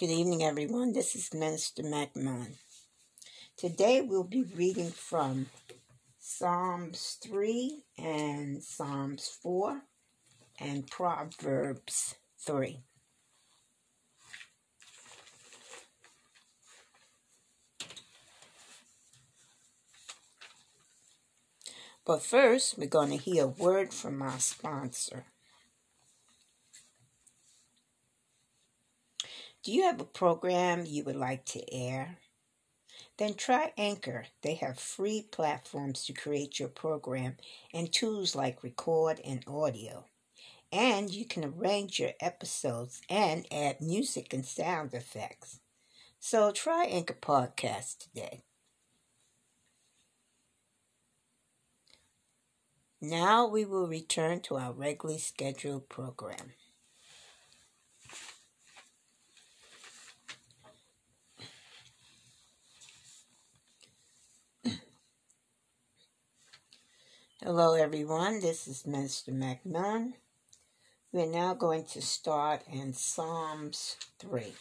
Good evening, everyone. This is Minister McMahon. Today we'll be reading from Psalms 3 and Psalms 4 and Proverbs 3. But first, we're going to hear a word from our sponsor. Do you have a program you would like to air? Then try Anchor. They have free platforms to create your program and tools like record and audio. And you can arrange your episodes and add music and sound effects. So try Anchor Podcast today. Now we will return to our regularly scheduled program. Hello, everyone. This is Minister McMillian. We're now going to start in Psalms 3.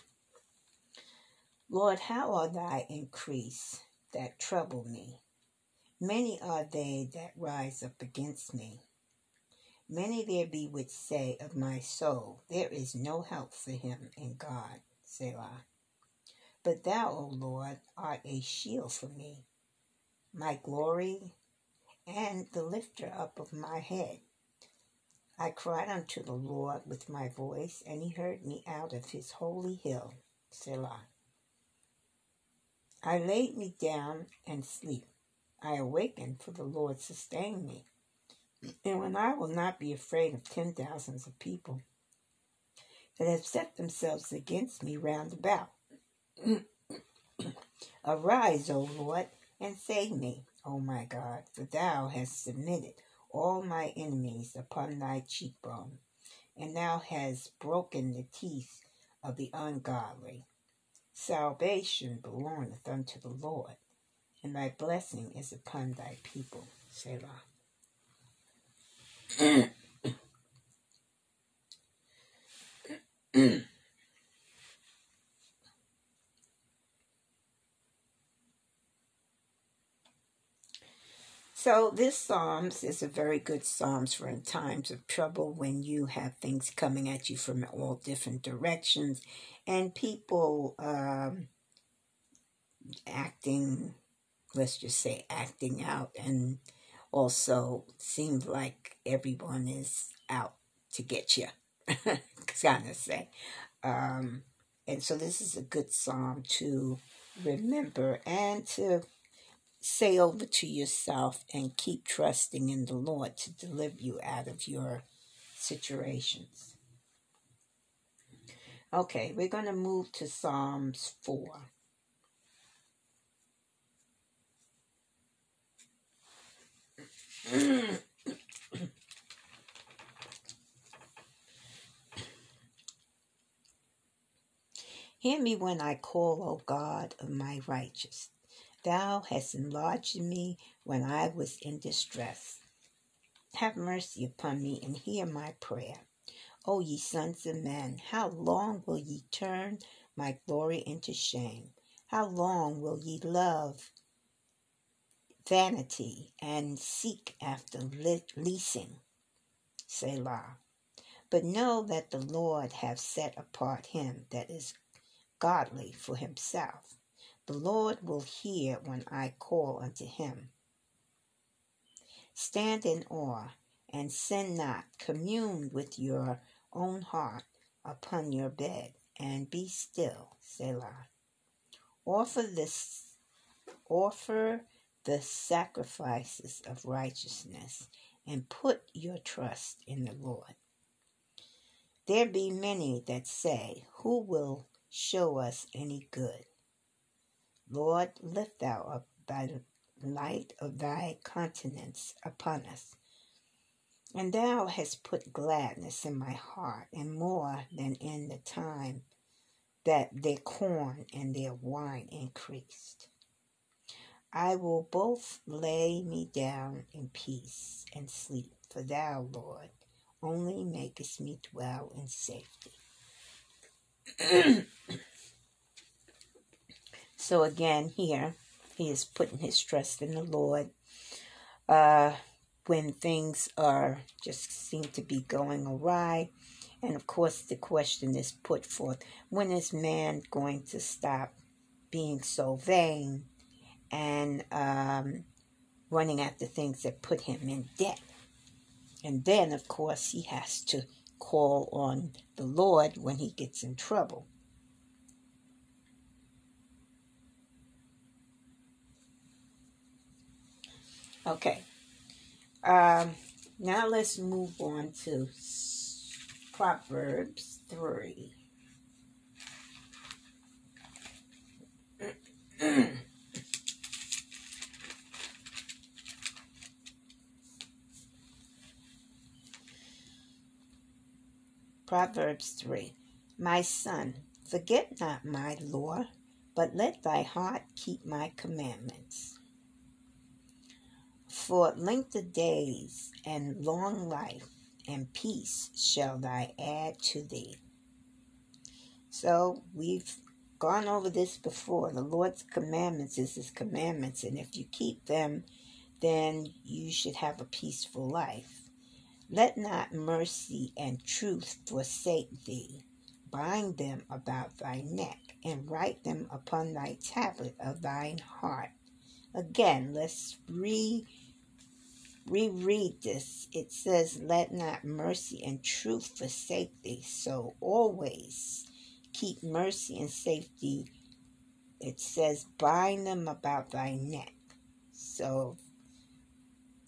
Lord, how are thy increase that trouble me? Many are they that rise up against me. Many there be which say of my soul, There is no help for him in God, Selah. But thou, O Lord, art a shield for me, my glory and the lifter up of my head. I cried unto the Lord with my voice, and he heard me out of his holy hill, Selah. I laid me down and sleep. I awakened, for the Lord sustained me. And when I will not be afraid of ten thousands of people that have set themselves against me round about. Arise, O Lord, and save me. O my God, for thou hast submitted all my enemies upon thy cheekbone, and thou hast broken the teeth of the ungodly. Salvation belongeth unto the Lord, and thy blessing is upon thy people. Selah. So this Psalms is a very good Psalms for in times of trouble when you have things coming at you from all different directions and people um, acting, let's just say acting out and also seems like everyone is out to get you, kind of say. Um, and so this is a good psalm to remember and to say over to yourself and keep trusting in the Lord to deliver you out of your situations. Okay, we're going to move to Psalms 4. Hear me when I call, O God of my righteousness. Thou hast enlarged me when I was in distress. Have mercy upon me and hear my prayer. O ye sons of men, how long will ye turn my glory into shame? How long will ye love vanity and seek after leasing? Selah. But know that the Lord hath set apart him that is godly for himself. The Lord will hear when I call unto him. Stand in awe and sin not. Commune with your own heart upon your bed and be still, Selah. Offer this offer the sacrifices of righteousness and put your trust in the Lord. There be many that say, Who will show us any good? Lord, lift thou up thy light of thy countenance upon us. And thou hast put gladness in my heart, and more than in the time that their corn and their wine increased. I will both lay me down in peace and sleep, for thou, Lord, only makest me dwell in safety. So again, here he is putting his trust in the Lord. Uh, when things are just seem to be going awry, and of course, the question is put forth: When is man going to stop being so vain and um, running after things that put him in debt? And then, of course, he has to call on the Lord when he gets in trouble. Okay. Um, now let's move on to Proverbs 3. Proverbs 3 My son, forget not my law, but let thy heart keep my commandments. For length of days and long life and peace shall I add to thee. So we've gone over this before. The Lord's commandments is his commandments, and if you keep them, then you should have a peaceful life. Let not mercy and truth forsake thee. Bind them about thy neck, and write them upon thy tablet of thine heart. Again, let's re reread this, it says, Let not mercy and truth forsake thee. So always keep mercy and safety. It says, Bind them about thy neck. So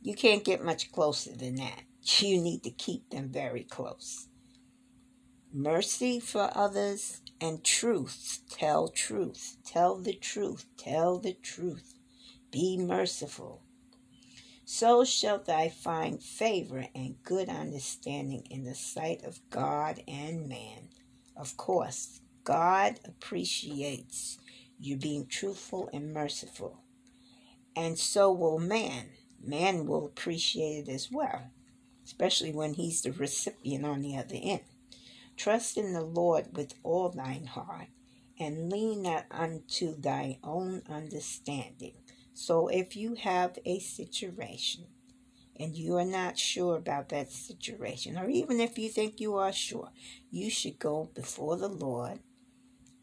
you can't get much closer than that. You need to keep them very close. Mercy for others and truth. Tell truth. Tell the truth. Tell the truth. Be merciful so shalt thou find favor and good understanding in the sight of God and man. Of course, God appreciates you being truthful and merciful. And so will man. Man will appreciate it as well, especially when he's the recipient on the other end. Trust in the Lord with all thine heart, and lean not unto thy own understanding so if you have a situation and you are not sure about that situation, or even if you think you are sure, you should go before the Lord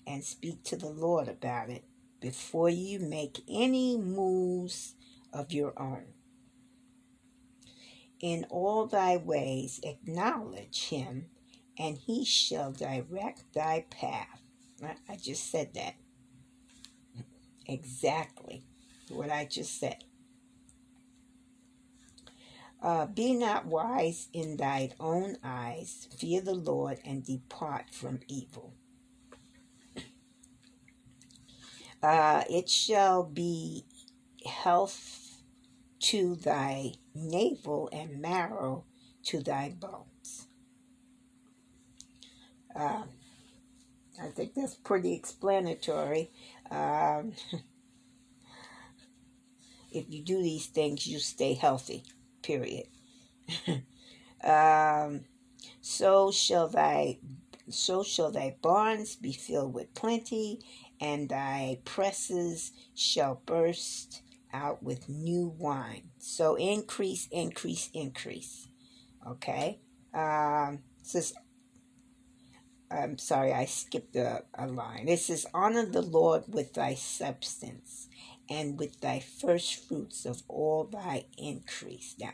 and speak to the Lord about it before you make any moves of your own. In all thy ways acknowledge him, and he shall direct thy path. I just said that. Exactly what I just said. Uh, be not wise in thine own eyes. Fear the Lord and depart from evil. Uh, it shall be health to thy navel and marrow to thy bones. Uh, I think that's pretty explanatory. Um, if you do these things, you stay healthy. Period. um, so shall thy so shall thy barns be filled with plenty, and thy presses shall burst out with new wine. So increase, increase, increase. Okay. Um, says I'm sorry, I skipped a, a line. It says, Honor the Lord with thy substance and with thy first fruits of all thy increase. Now,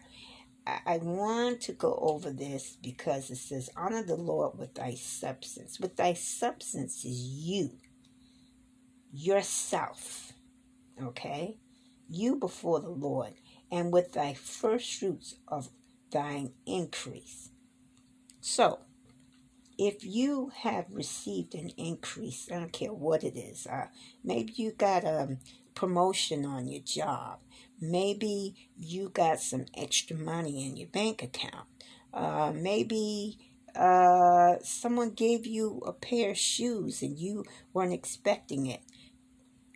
I, want to go over this because it says, Honor the Lord with thy substance. With thy substance is you, yourself, okay? You before the Lord, and with thy first fruits of thine increase. So, if you have received an increase, I don't care what it is, uh, maybe you got a promotion on your job. Maybe you got some extra money in your bank account. Uh, maybe uh, someone gave you a pair of shoes and you weren't expecting it.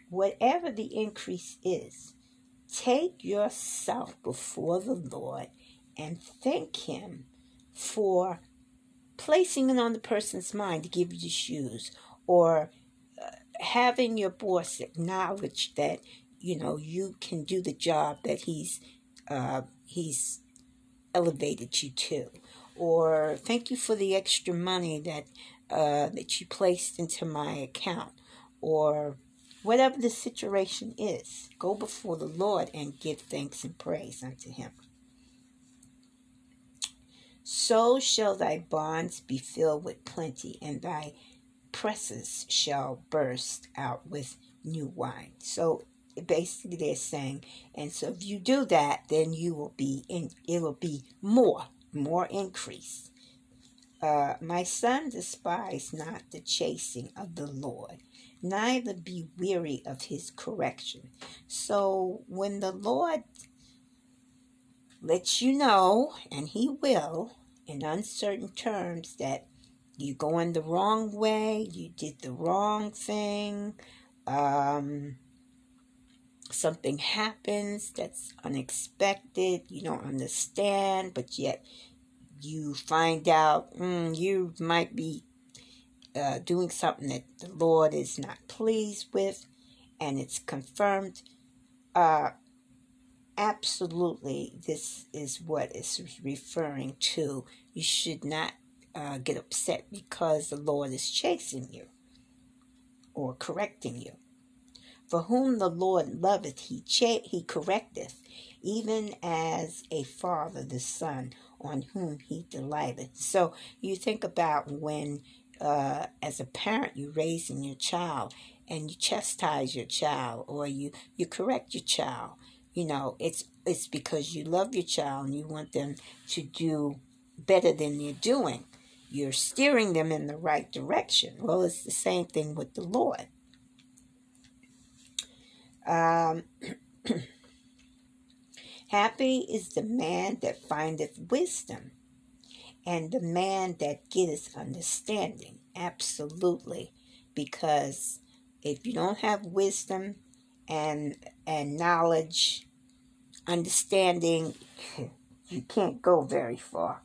Whatever the increase is, take yourself before the Lord and thank Him for placing it on the person's mind to give you the shoes or having your boss acknowledge that you know you can do the job that he's uh, he's elevated you to, or thank you for the extra money that uh, that you placed into my account, or whatever the situation is, go before the Lord and give thanks and praise unto Him. So shall thy barns be filled with plenty, and thy presses shall burst out with new wine. So basically they're saying, and so if you do that, then you will be in it will be more, more increase. Uh, my son despise not the chasing of the Lord, neither be weary of his correction. So when the Lord lets you know, and he will, in uncertain terms, that you're going the wrong way, you did the wrong thing, um, something happens that's unexpected, you don't understand, but yet you find out mm, you might be uh, doing something that the Lord is not pleased with, and it's confirmed. Uh, absolutely, this is what it's referring to. You should not uh, get upset because the Lord is chasing you or correcting you. For whom the Lord loveth, he, he correcteth, even as a father the son on whom he delighteth. So you think about when uh, as a parent, you're raising your child and you chastise your child or you, you correct your child. You know, it's it's because you love your child and you want them to do better than they're doing. You're steering them in the right direction. Well, it's the same thing with the Lord. Um, Happy is the man that findeth wisdom, and the man that getteth understanding. Absolutely. Because if you don't have wisdom and and knowledge, understanding, you can't go very far.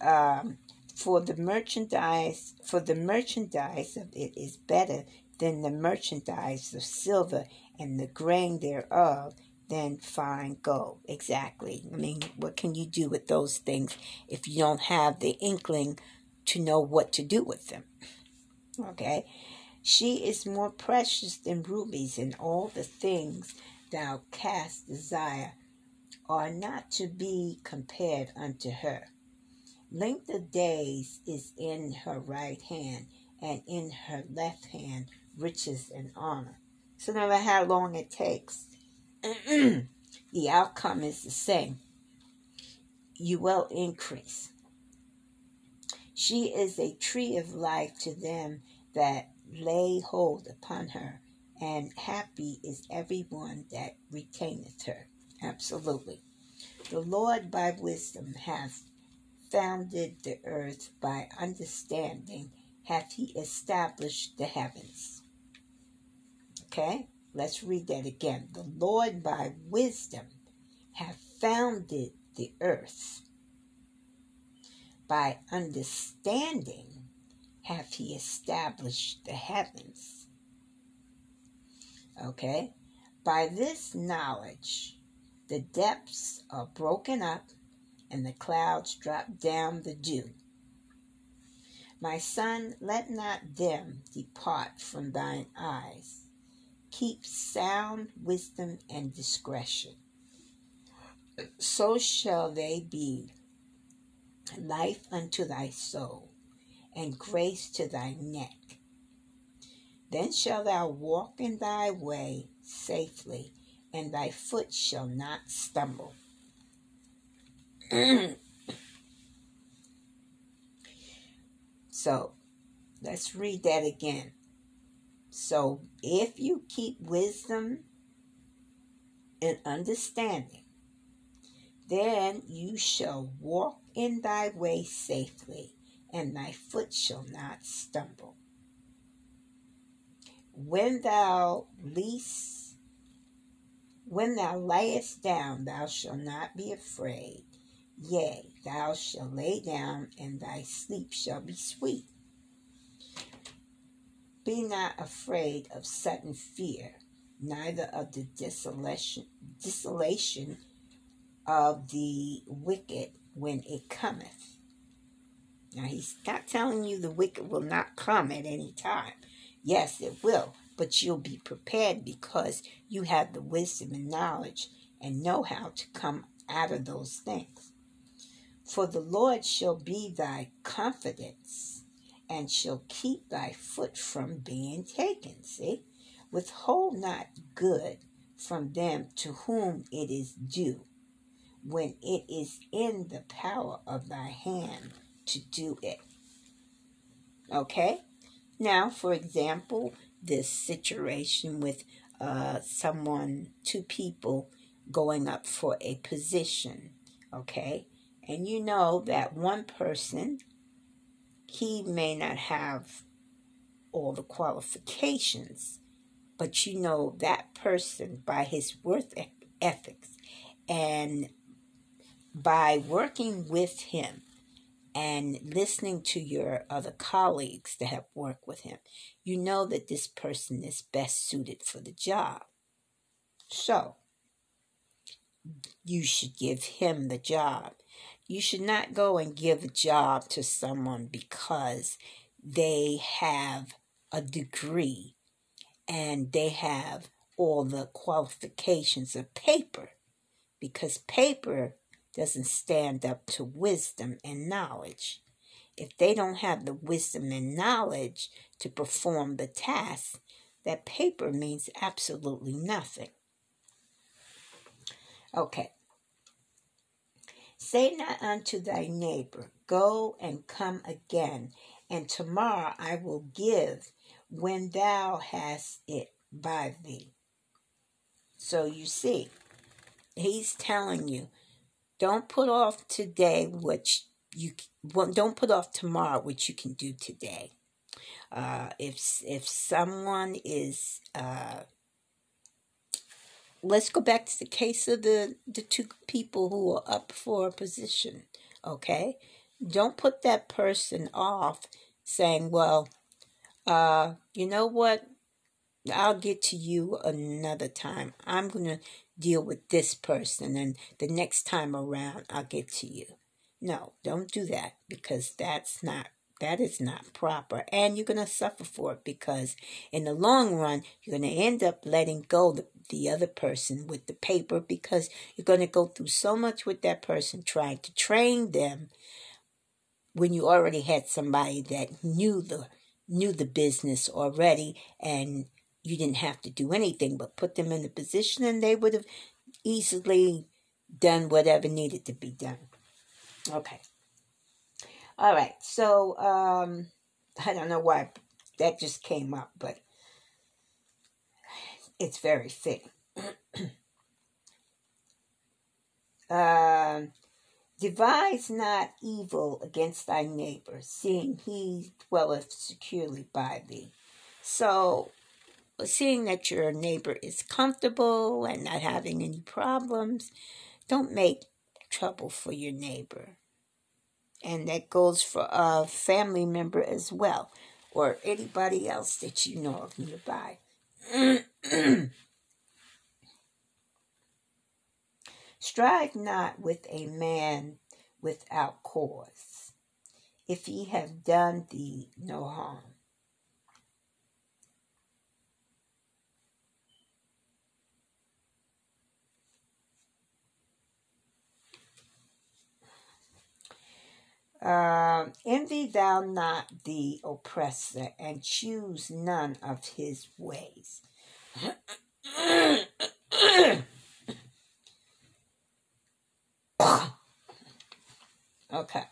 Um, for the merchandise for the merchandise of it is better than the merchandise of silver and the grain thereof than fine gold. Exactly. I mean, what can you do with those things if you don't have the inkling to know what to do with them? Okay. She is more precious than rubies, and all the things thou cast desire are not to be compared unto her. Length of days is in her right hand, and in her left hand riches and honor. So no matter how long it takes, the outcome is the same. You will increase. She is a tree of life to them that lay hold upon her, and happy is everyone that retaineth her. Absolutely. The Lord by wisdom hath founded the earth, by understanding hath he established the heavens. Okay? Let's read that again. The Lord by wisdom hath founded the earth. By understanding hath he established the heavens. Okay? By this knowledge, the depths are broken up and the clouds drop down the dew. My son, let not them depart from thine eyes keep sound wisdom and discretion. So shall they be life unto thy soul, and grace to thy neck. Then shalt thou walk in thy way safely, and thy foot shall not stumble. so, let's read that again. So if you keep wisdom and understanding, then you shall walk in thy way safely, and thy foot shall not stumble. When thou least, when thou layest down, thou shalt not be afraid. Yea, thou shalt lay down, and thy sleep shall be sweet. Be not afraid of sudden fear, neither of the desolation, desolation of the wicked when it cometh. Now, he's not telling you the wicked will not come at any time. Yes, it will, but you'll be prepared because you have the wisdom and knowledge and know how to come out of those things. For the Lord shall be thy confidence and shall keep thy foot from being taken. See? Withhold not good from them to whom it is due, when it is in the power of thy hand to do it. Okay? Now, for example, this situation with uh, someone, two people going up for a position, okay? And you know that one person, he may not have all the qualifications, but you know that person by his worth ethics and by working with him and listening to your other colleagues that have worked with him, you know that this person is best suited for the job. So, you should give him the job. You should not go and give a job to someone because they have a degree and they have all the qualifications of paper because paper doesn't stand up to wisdom and knowledge. If they don't have the wisdom and knowledge to perform the task, that paper means absolutely nothing. Okay. Say not unto thy neighbor, Go and come again, and tomorrow I will give when thou hast it by thee. So you see, he's telling you, don't put off today what you don't put off tomorrow what you can do today. Uh, if if someone is uh, let's go back to the case of the the two people who are up for a position okay? Don't put that person off saying well uh you know what? I'll get to you another time. I'm going to deal with this person and the next time around i'll get to you. No don't do that because that's not that is not proper. And you're going to suffer for it because in the long run, you're going to end up letting go the, the other person with the paper because you're going to go through so much with that person trying to train them when you already had somebody that knew the knew the business already and you didn't have to do anything but put them in the position and they would have easily done whatever needed to be done. Okay. All right. So um, I don't know why that just came up, but it's very fitting. uh, Devise not evil against thy neighbor, seeing he dwelleth securely by thee. So, seeing that your neighbor is comfortable and not having any problems, don't make trouble for your neighbor and that goes for a family member as well, or anybody else that you know of nearby. Strive not with a man without cause, if he have done thee no harm. Uh, envy thou not the oppressor, and choose none of his ways. okay.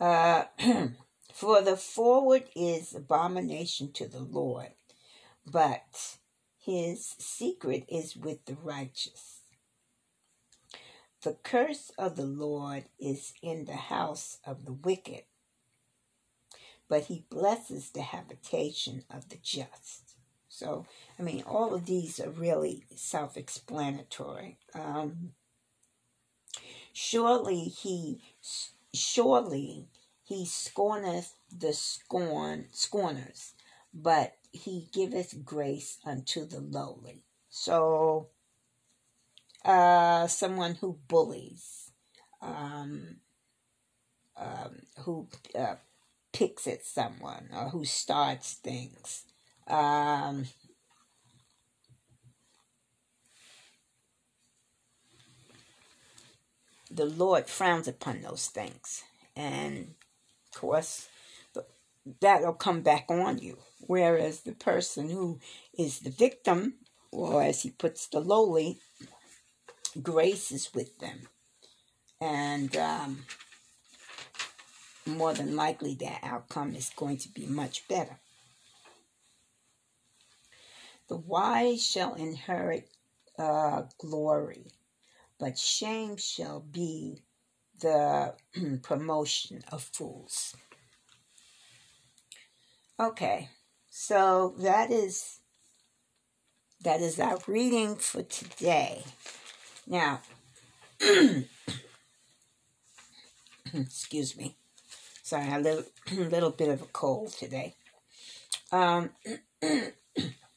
Uh, for the forward is abomination to the Lord, but his secret is with the righteous. The curse of the Lord is in the house of the wicked, but he blesses the habitation of the just. So, I mean, all of these are really self explanatory. Um, Surely he, surely he scorneth the scorn scorners, but he giveth grace unto the lowly. So, uh, someone who bullies, um, um, who uh, picks at someone, or who starts things. Um, the Lord frowns upon those things. And of course, that'll come back on you. Whereas the person who is the victim, or as he puts the lowly, grace is with them. And um, more than likely, that outcome is going to be much better. The wise shall inherit uh, glory but shame shall be the promotion of fools. Okay, so that is that is our reading for today. Now, excuse me. Sorry, a little little bit of a cold today. Um,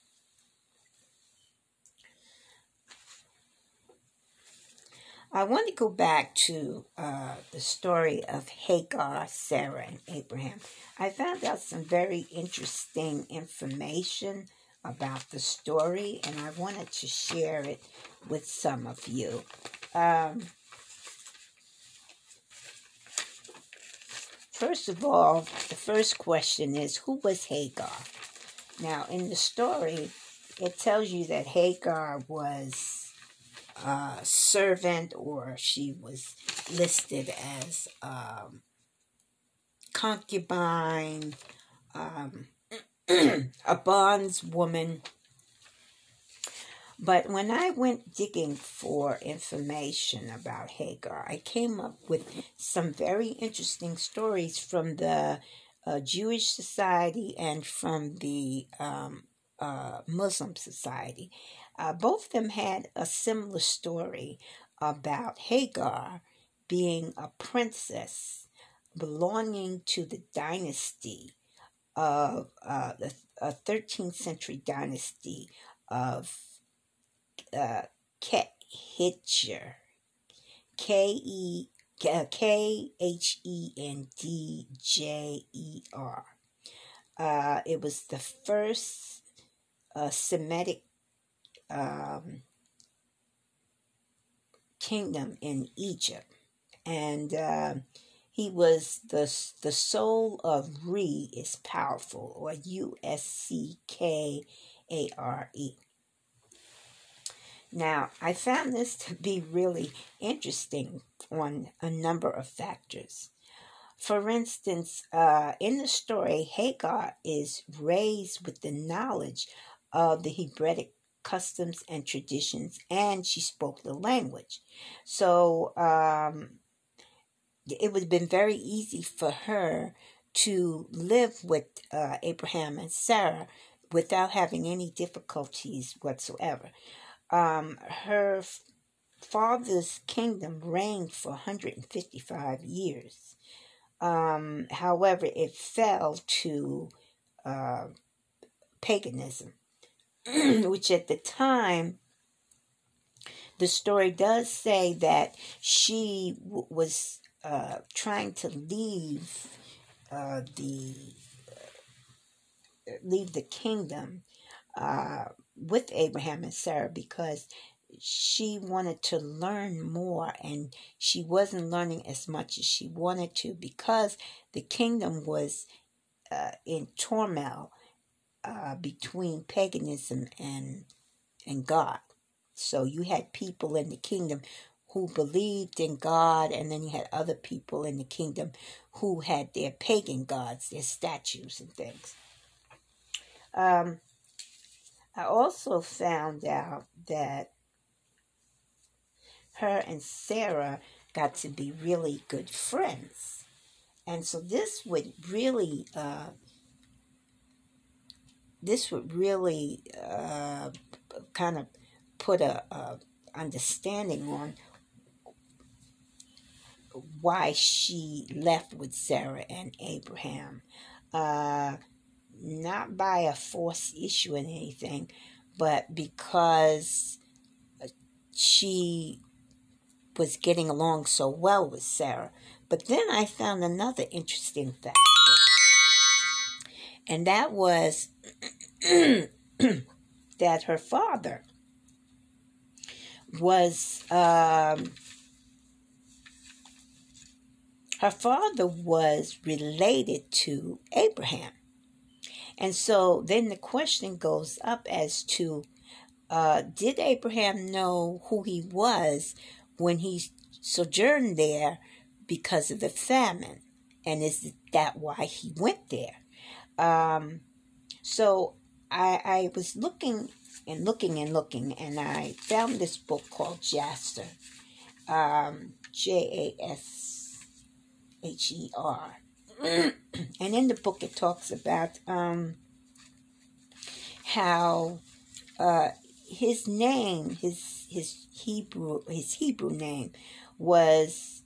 I want to go back to uh, the story of Hagar, Sarah, and Abraham. I found out some very interesting information about the story, and I wanted to share it with some of you. Um, first of all, the first question is Who was Hagar? Now, in the story, it tells you that Hagar was servant or she was listed as um, concubine, um, a bondswoman. But when I went digging for information about Hagar, I came up with some very interesting stories from the uh, Jewish Society and from the um, uh, Muslim Society. Uh, both of them had a similar story about Hagar being a princess belonging to the dynasty of uh, the 13th century dynasty of uh. K E K H E N D J E R. Uh, it was the first uh, Semitic um, kingdom in Egypt, and uh, he was the the soul of Re is powerful, or U S C K A R E. Now, I found this to be really interesting on a number of factors. For instance, uh, in the story, Hagar is raised with the knowledge of the Hebraic customs and traditions, and she spoke the language. So um, it would have been very easy for her to live with uh, Abraham and Sarah without having any difficulties whatsoever. Um, her father's kingdom reigned for 155 years. Um, however, it fell to uh, paganism. which at the time, the story does say that she w- was uh, trying to leave uh, the uh, leave the kingdom uh, with Abraham and Sarah because she wanted to learn more and she wasn't learning as much as she wanted to because the kingdom was uh, in turmoil uh, between paganism and and God. So you had people in the kingdom who believed in God, and then you had other people in the kingdom who had their pagan gods, their statues and things. Um, I also found out that her and Sarah got to be really good friends. And so this would really uh, this would really uh, kind of put a, a, understanding on why she left with Sarah and Abraham. Uh, not by a forced issue or anything, but because she was getting along so well with Sarah. But then I found another interesting factor, and that was that her father was um, her father was related to Abraham. And so then the question goes up as to uh, did Abraham know who he was when he sojourned there because of the famine? And is that why he went there? Um, so I, I was looking and looking and looking, and I found this book called Jasher, um, J A S H E R. and in the book, it talks about um, how uh, his name, his his Hebrew his Hebrew name was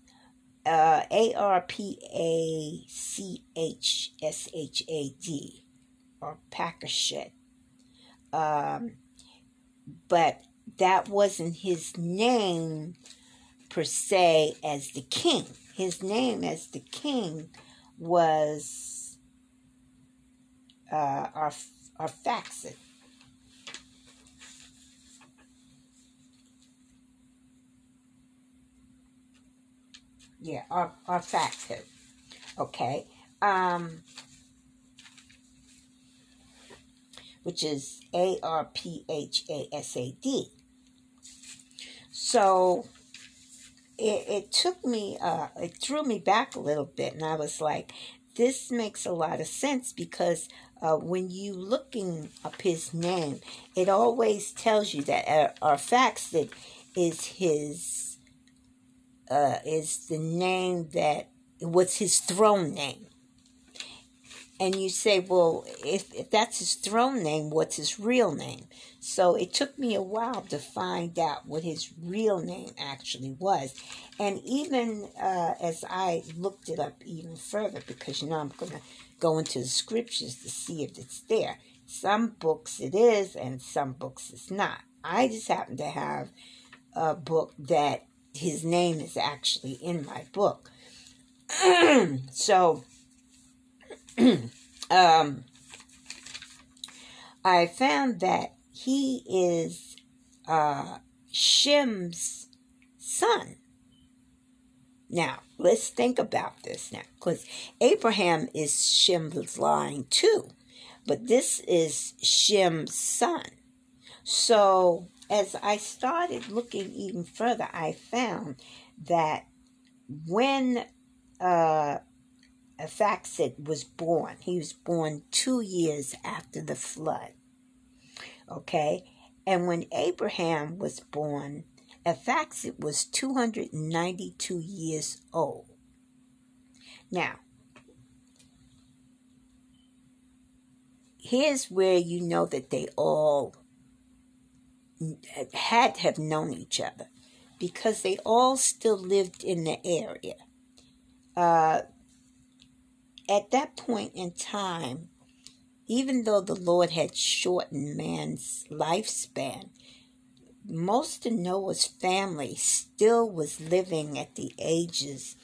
uh, A R P A C H S H A D or Pakashet. Um, but that wasn't his name per se as the king. His name as the king was uh, our Arphaxad. Yeah, Arphaxad. Okay. Um, which is A R P H A S A D. So it, it took me, uh, it threw me back a little bit, and I was like, this makes a lot of sense because uh, when you looking up his name, it always tells you that uh, Arphaxad that is his uh, is the name that was his throne name and you say, well, if, if that's his throne name, what's his real name? So it took me a while to find out what his real name actually was. And even uh, as I looked it up even further, because you know I'm going to go into the scriptures to see if it's there. Some books it is, and some books it's not. I just happen to have a book that his name is actually in my book. so um, I found that he is uh, Shem's son. Now, let's think about this now, because Abraham is Shem's line too, but this is Shem's son. So, as I started looking even further, I found that when uh, Arphaxad was born. He was born two years after the flood. Okay? And when Abraham was born, Arphaxad was 292 years old. Now, here's where you know that they all had have known each other because they all still lived in the area. Uh, at that point in time, even though the Lord had shortened man's lifespan, most of Noah's family still was living at the ages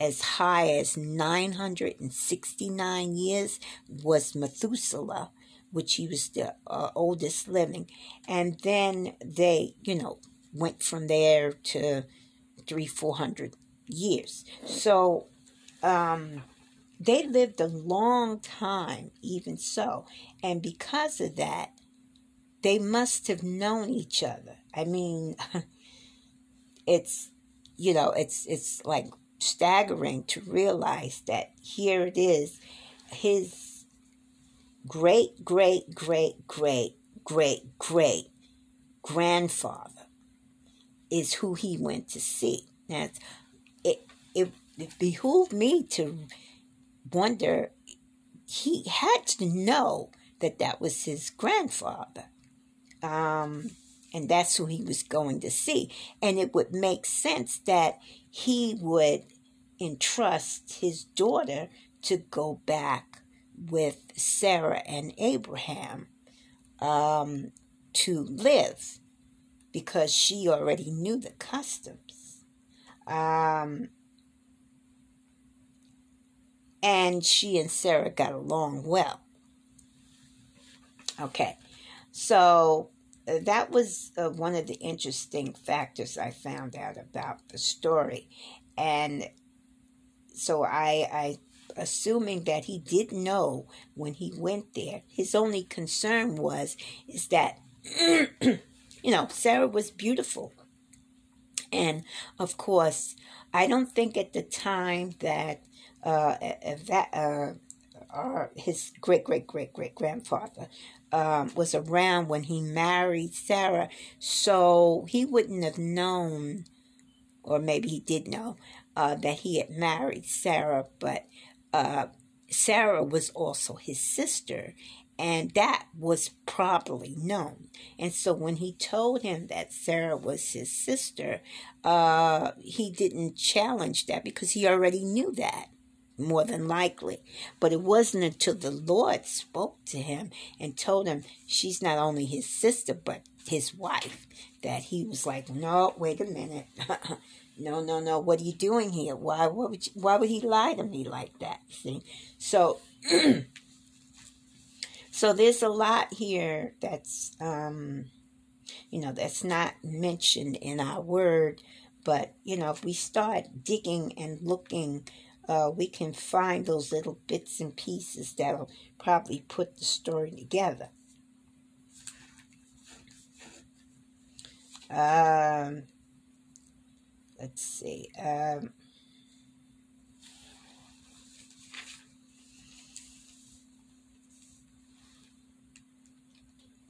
as high as 969 years was Methuselah, which he was the uh, oldest living. And then they, you know, went from there to three, four hundred years. So, um, they lived a long time, even so. And because of that, they must have known each other. I mean, it's, you know, it's, it's like staggering to realize that here it is, his great, great, great, great, great, great grandfather is who he went to see. Now, it, it, it behooved me to wonder, he had to know that that was his grandfather. Um, and that's who he was going to see. And it would make sense that he would entrust his daughter to go back with Sarah and Abraham um, to live because she already knew the customs. Um, and she and Sarah got along well. Okay, so uh, that was uh, one of the interesting factors I found out about the story. And so I, I assuming that he did know when he went there. His only concern was is that you know Sarah was beautiful, and of course I don't think at the time that uh, that uh, his great great great great grandfather um, was around when he married Sarah, so he wouldn't have known, or maybe he did know, uh, that he had married Sarah, but uh, Sarah was also his sister, and that was probably known. And so when he told him that Sarah was his sister, uh, he didn't challenge that because he already knew that more than likely. But it wasn't until the Lord spoke to him and told him she's not only his sister, but his wife, that he was like, no, wait a minute. no, no, no. What are you doing here? Why, would you, why would he lie to me like that? See? So, so there's a lot here that's, um, you know, that's not mentioned in our word. But, you know, if we start digging and looking uh, we can find those little bits and pieces that'll probably put the story together. Um, let's see. Um,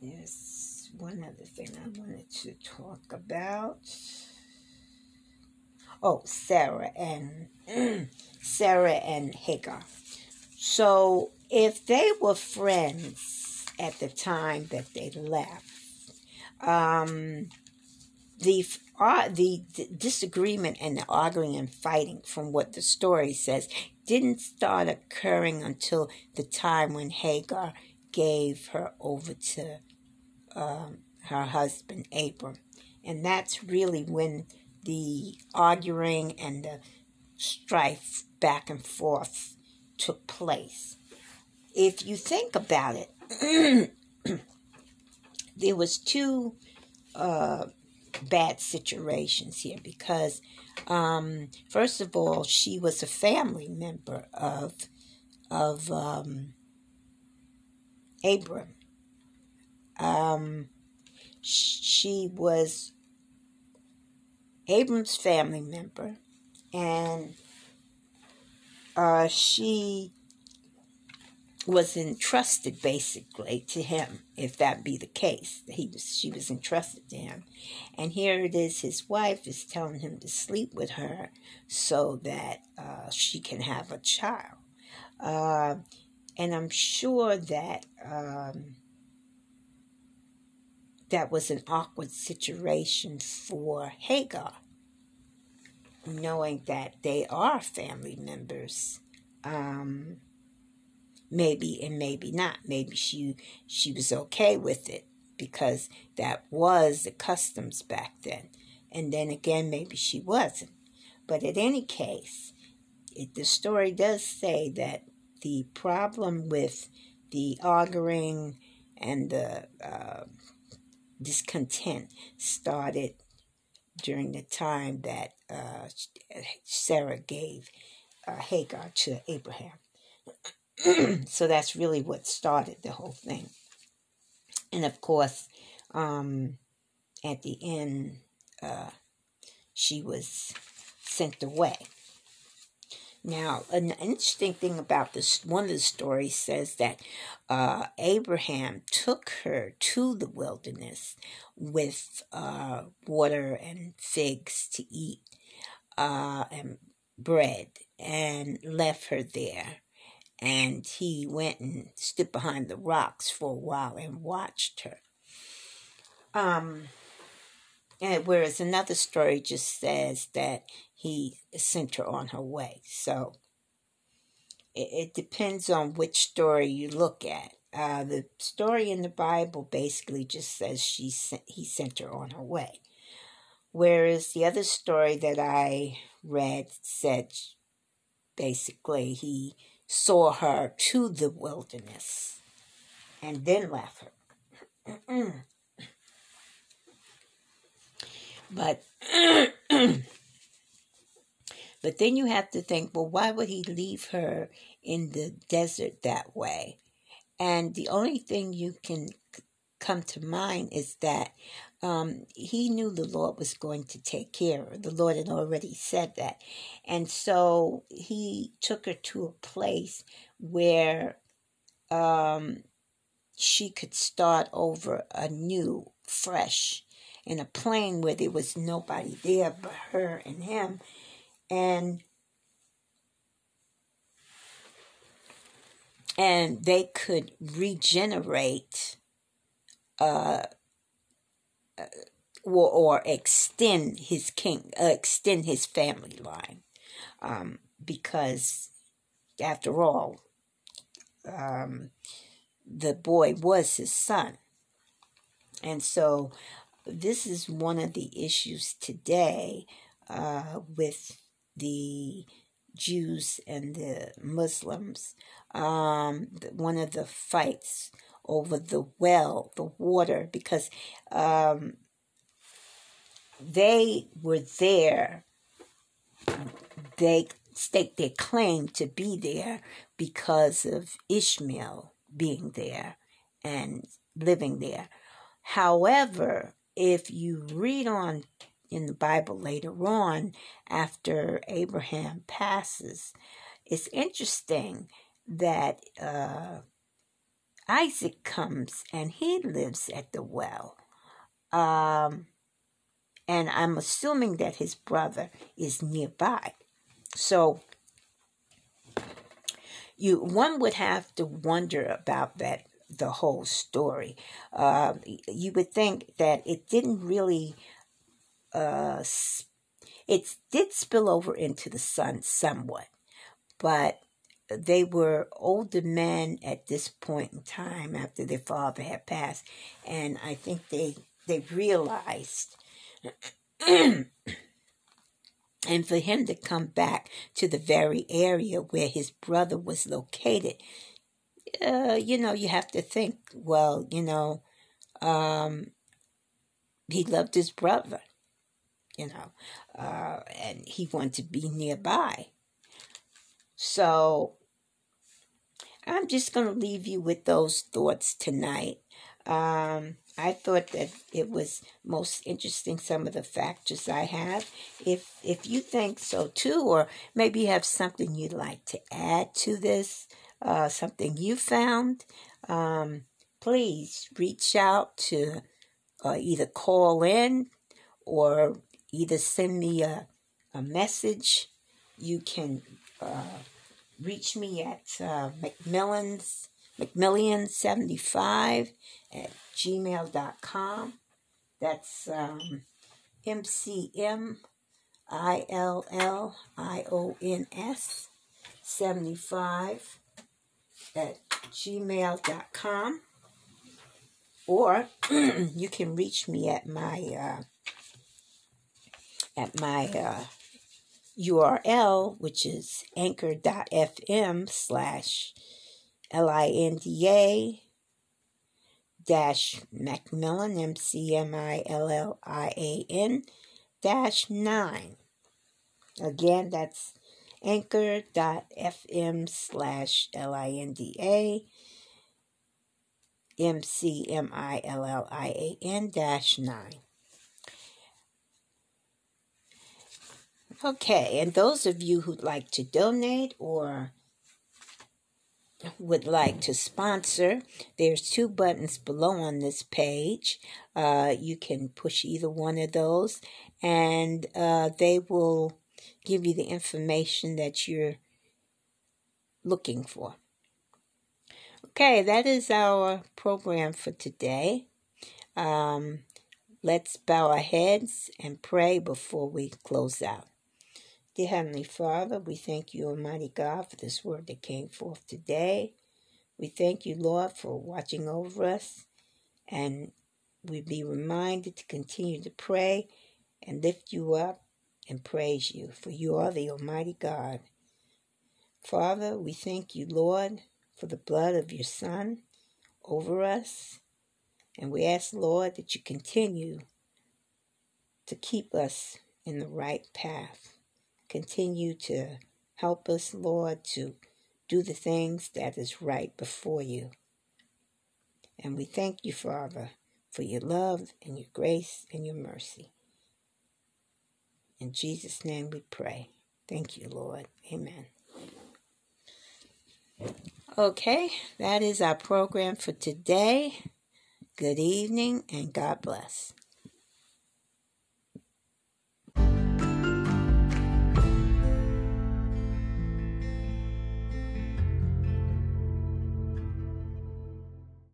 there's one other thing I wanted to talk about. Oh, Sarah and Sarah and Hagar. So if they were friends at the time that they left, um, the uh, the disagreement and the arguing and fighting, from what the story says, didn't start occurring until the time when Hagar gave her over to um, her husband Abram, and that's really when the arguing and the strife back and forth took place. If you think about it, there was two uh, bad situations here because, um, first of all, she was a family member of of um, Abram. Um, she was Abram's family member, and uh, she was entrusted basically to him, if that be the case. He was she was entrusted to him. And here it is, his wife is telling him to sleep with her so that uh, she can have a child. Uh, and I'm sure that um, that was an awkward situation for Hagar, knowing that they are family members. Um, maybe and maybe not. Maybe she she was okay with it because that was the customs back then, and then again maybe she wasn't. But in any case, it, the story does say that the problem with the arguing and the uh, discontent started during the time that uh, Sarah gave uh, Hagar to Abraham. so that's really what started the whole thing. And of course, um, at the end, uh, she was sent away. Now, an interesting thing about this, one of the stories says that uh, Abraham took her to the wilderness with uh, water and figs to eat uh, and bread and left her there. And he went and stood behind the rocks for a while and watched her. Um, and whereas another story just says that he sent her on her way. So it, it depends on which story you look at. Uh, the story in the Bible basically just says she sent, he sent her on her way. Whereas the other story that I read said basically he saw her to the wilderness and then left her. but but then you have to think, well, why would he leave her in the desert that way? And the only thing you can come to mind is that um, he knew the Lord was going to take care of her. The Lord had already said that. And so he took her to a place where um, she could start over anew, fresh, in a plain where there was nobody there but her and him. And and they could regenerate uh, uh, or, or, extend his king, uh, extend his family line, um, because after all, um, the boy was his son, and so this is one of the issues today uh, with the Jews and the Muslims. Um, one of the fights over the well, the water, because um, they were there. They stake their claim to be there because of Ishmael being there and living there. However, if you read on in the Bible later on, after Abraham passes, it's interesting that uh, Isaac comes and he lives at the well. Um, and I'm assuming that his brother is nearby. So you one would have to wonder about that the whole story. Uh, you would think that it didn't really uh, it did spill over into the son somewhat, but they were older men at this point in time after their father had passed, and I think they they realized. and for him to come back to the very area where his brother was located, uh, you know, you have to think, well, you know, um, he loved his brother, you know, uh, and he wanted to be nearby. So I'm just going to leave you with those thoughts tonight. Um, I thought that it was most interesting some of the factors I have. If if you think so too, or maybe you have something you'd like to add to this, uh, something you found, um, please reach out to uh, either call in or either send me a, a message. You can uh, reach me at uh, McMillan's McMillion75 at gmail.com. That's um, M C M I L L I O N S 75 at gmail.com. Or you can reach me at my uh, at my uh, URL, which is anchor.fm slash L-I-N-D-A dash McMillian, M-C-M-I-L-L-I-A-N dash 9. Again, that's anchor.fm slash L-I-N-D-A M-C-M-I-L-L-I-A-N dash 9. Okay, and those of you who'd like to donate or would like to sponsor, there's two buttons below on this page. Uh, you can push either one of those, and uh, they will give you the information that you're looking for. Okay, that is our program for today. Um, let's bow our heads and pray before we close out. Dear Heavenly Father, we thank you, Almighty God, for this word that came forth today. We thank you, Lord, for watching over us, and we be reminded to continue to pray and lift you up and praise you, for you are the Almighty God. Father, we thank you, Lord, for the blood of your Son over us. And we ask, Lord, that you continue to keep us in the right path. Continue to help us, Lord, to do the things that is right before you. And we thank you, Father, for your love and your grace and your mercy. In Jesus' name we pray. Thank you, Lord. Amen. Okay, that is our program for today. Good evening and God bless.